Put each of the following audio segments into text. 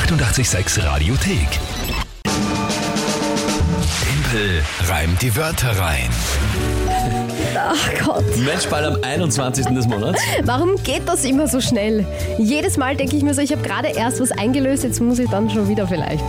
886 Radiothek. Tempel reimt die Wörter rein. Ach Gott, Matchball am 21. des Monats. warum geht das immer so schnell? Jedes Mal denke ich mir so, ich habe gerade erst was eingelöst, jetzt muss ich dann schon wieder vielleicht.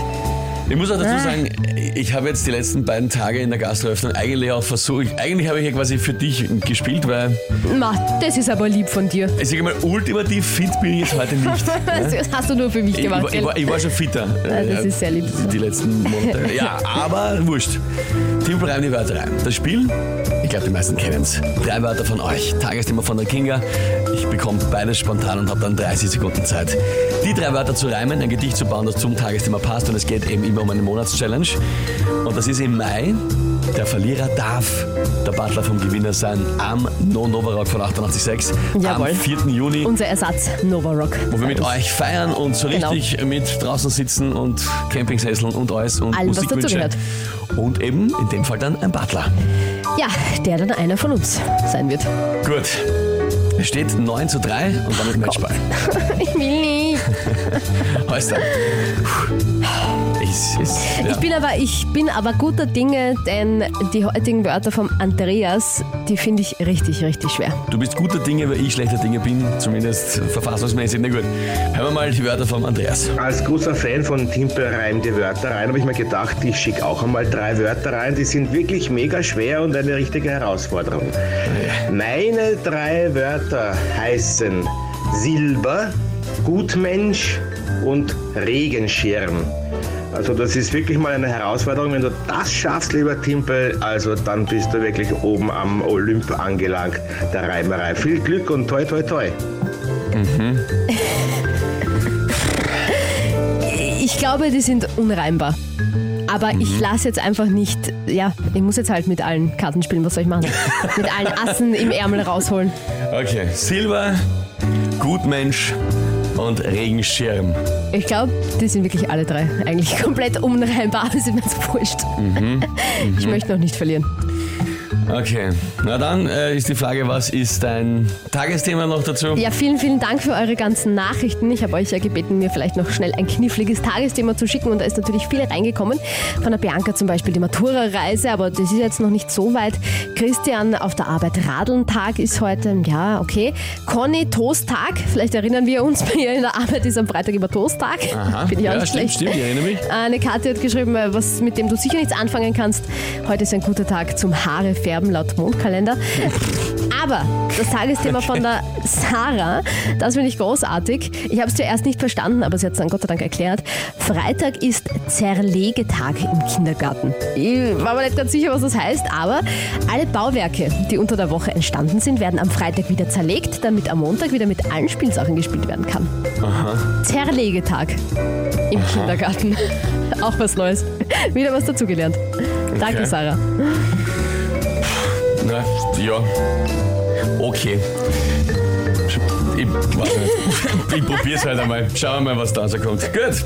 Ich muss auch dazu Ah. sagen, ich habe jetzt die letzten beiden Tage in der Gastroöffnung eigentlich auch versucht, eigentlich habe ich ja quasi für dich gespielt, weil Ma, das ist aber lieb von dir. ich sage mal, ultimativ fit bin ich jetzt heute nicht. Das hast du nur für mich Ich, gemacht. war- ich, war, ich war schon fitter. Ja, das äh, ist sehr lieb. Die letzten Monate. Ja, aber wurscht. Timpel reimt die Wörter rein. Das Spiel, ich glaube, die meisten kennen es. Drei Wörter von euch. Tagesthema von der Kinga. Ich bekomme beides spontan und habe dann 30 Sekunden Zeit, die drei Wörter zu reimen, ein Gedicht zu bauen, das zum Tagesthema passt. Und es geht eben immer um eine Monatschallenge. Und das ist im Mai. Der Verlierer darf der Butler vom Gewinner sein am No Novarock von 88.6 Jawohl. am 4. Juni Unser Ersatz, Nova Rock. wo wir mit euch feiern und so Genau. richtig mit draußen sitzen und Campingsesseln und alles und was Musikwünsche. Und eben in dem Fall dann ein Butler. Ja, der dann einer von uns sein wird. Gut. Es steht 9 zu 3 und damit Matchball. Ich will nicht. Heißt dann. Ist, ist, ja. Ich bin aber, ich bin aber guter Dinge, denn die heutigen Wörter vom Andreas, die finde ich richtig, richtig schwer. Du bist guter Dinge, weil ich schlechter Dinge bin, zumindest verfassungsmäßig. Na gut. Hören wir mal die Wörter vom Andreas. Als großer Fan von Timpel reim die Wörter rein, habe ich mir gedacht, ich schicke auch einmal drei Wörter rein. Die sind wirklich mega schwer und eine richtige Herausforderung. Meine drei Wörter heißen Silber, Gutmensch und Regenschirm. Also das ist wirklich mal eine Herausforderung. Wenn du das schaffst, lieber Timpel, also dann bist du wirklich oben am Olymp angelangt, der Reimerei. Viel Glück und toi toi toi. Ich glaube, die sind unreimbar. Aber ich lasse jetzt einfach nicht, ja, ich muss jetzt halt mit allen Karten spielen, was soll ich machen? mit allen Assen im Ärmel rausholen. Okay. Silber, Gutmensch und Regenschirm. Ich glaube, die sind wirklich alle drei eigentlich komplett unreimbar, aber ist mir jetzt wurscht. Ich möchte noch nicht verlieren. Okay. Na dann äh, ist die Frage, was ist dein Tagesthema noch dazu? Ja, vielen, vielen Dank für eure ganzen Nachrichten. Ich habe euch ja gebeten, mir vielleicht noch schnell ein kniffliges Tagesthema zu schicken und da ist natürlich viel reingekommen. Von der Bianca zum Beispiel die Matura-Reise, aber das ist jetzt noch nicht so weit. Christian auf der Arbeit Radeln-Tag ist heute, ja, okay. Conny Toast-Tag, vielleicht erinnern wir uns, bei ihr in der Arbeit ist am Freitag immer Toast-Tag. Aha. Finde ich auch ja, nicht stimmt, schlecht. stimmt, ich erinnere mich. Eine Karte hat geschrieben, äh, was mit dem du sicher nichts anfangen kannst. Heute ist ein guter Tag zum Haare färben laut Mondkalender. Aber das Tagesthema von der Sarah, das finde ich großartig. Ich habe es zuerst nicht verstanden, aber sie hat es dann Gott sei Dank erklärt. Freitag ist Zerlegetag im Kindergarten. Ich war mir nicht ganz sicher, was das heißt, aber alle Bauwerke, die unter der Woche entstanden sind, werden am Freitag wieder zerlegt, damit am Montag wieder mit allen Spielsachen gespielt werden kann. Zerlegetag im Kindergarten. Auch was Neues. Wieder was dazugelernt. Danke, Okay. Sarah. Na, ja. Okay. Ich, nicht. ich probier's halt einmal. Schauen wir mal, was da rauskommt. Gut.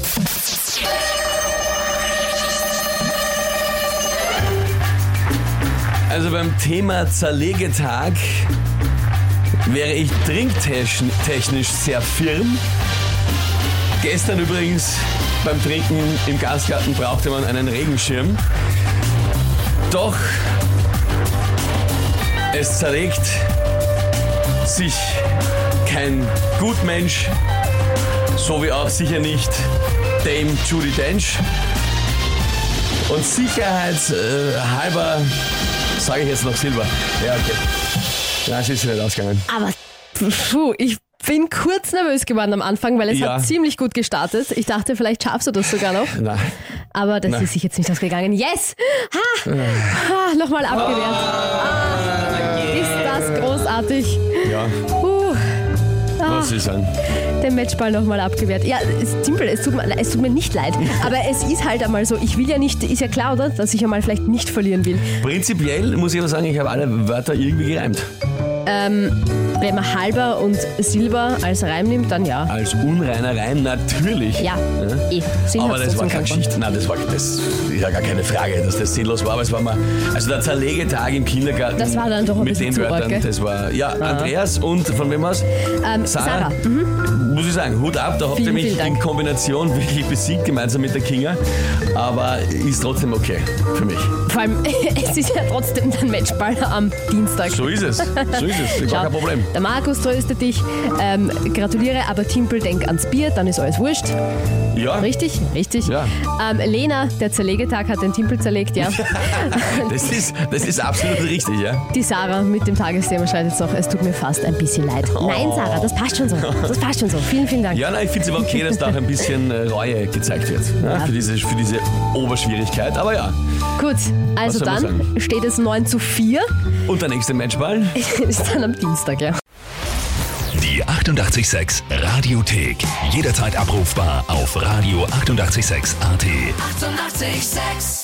Also beim Thema Zerlegetag wäre ich trinktechnisch sehr firm. Gestern übrigens beim Trinken im Gasgarten brauchte man einen Regenschirm. Doch es zerlegt sich kein Gutmensch, so wie auch sicher nicht Dame Judy Dench. Und sicherheitshalber sage ich jetzt noch Silber. Ja, okay. Ja, es ist nicht ausgegangen. Aber puh, ich bin kurz nervös geworden am Anfang, weil es Ja. hat ziemlich gut gestartet. Ich dachte, vielleicht schaffst du das sogar noch. Na, Aber das Nein. ist sich jetzt nicht ausgegangen. Yes! Ha! ha Nochmal abgewehrt. Ah, großartig. ja, Uh, was ist ein? den Matchball nochmal abgewehrt. Ja, simpel, es tut, mir, es tut mir nicht leid. Aber es ist halt einmal so, ich will ja nicht, ist ja klar, oder? Dass ich einmal vielleicht nicht verlieren will. Prinzipiell muss ich aber sagen, ich habe alle Wörter irgendwie gereimt. Ähm, wenn man halber und Silber als Reim nimmt, dann ja. Als unreiner Reim natürlich. Ja, eh. Sinn Aber das war keine. Geschichte. Nein, das war das ist ja gar keine Frage, dass das sinnlos war. Aber es war mal, also der Zerlegetag im Kindergarten. Das war dann doch ein mit bisschen den zu Wörtern. Das war ja Andreas und von wem war's? Ähm, Sarah. Muss ich sagen, Hut ab, da habt ihr mich in Kombination wirklich besiegt, gemeinsam mit der Kinga. Aber ist trotzdem okay für mich. Vor allem, es ist ja trotzdem dein Matchball am Dienstag. So ist es. So ist es. Gar kein Problem. Der Markus tröstet dich. Ähm, gratuliere, aber Timpel, denk ans Bier, dann ist alles wurscht. Ja, Richtig? Richtig. Ja. Ähm, Lena, der Zerlegetag hat den Timpel zerlegt, ja. das ist, das ist absolut richtig, ja. Die Sarah mit dem Tagesthema schreibt jetzt noch, es tut mir fast ein bisschen leid. Nein, Sarah, das passt schon so. Das passt schon so. Vielen, vielen Dank. Ja, nein, ich finde es aber okay, dass da auch ein bisschen äh, Reue gezeigt wird. Ja, für, diese, für diese Oberschwierigkeit. Aber ja. Gut, also dann steht es 9 zu 4. Und der nächste Matchball? ist dann am Dienstag, ja. Die 886 Radiothek. Jederzeit abrufbar auf radio886.at. 886! 886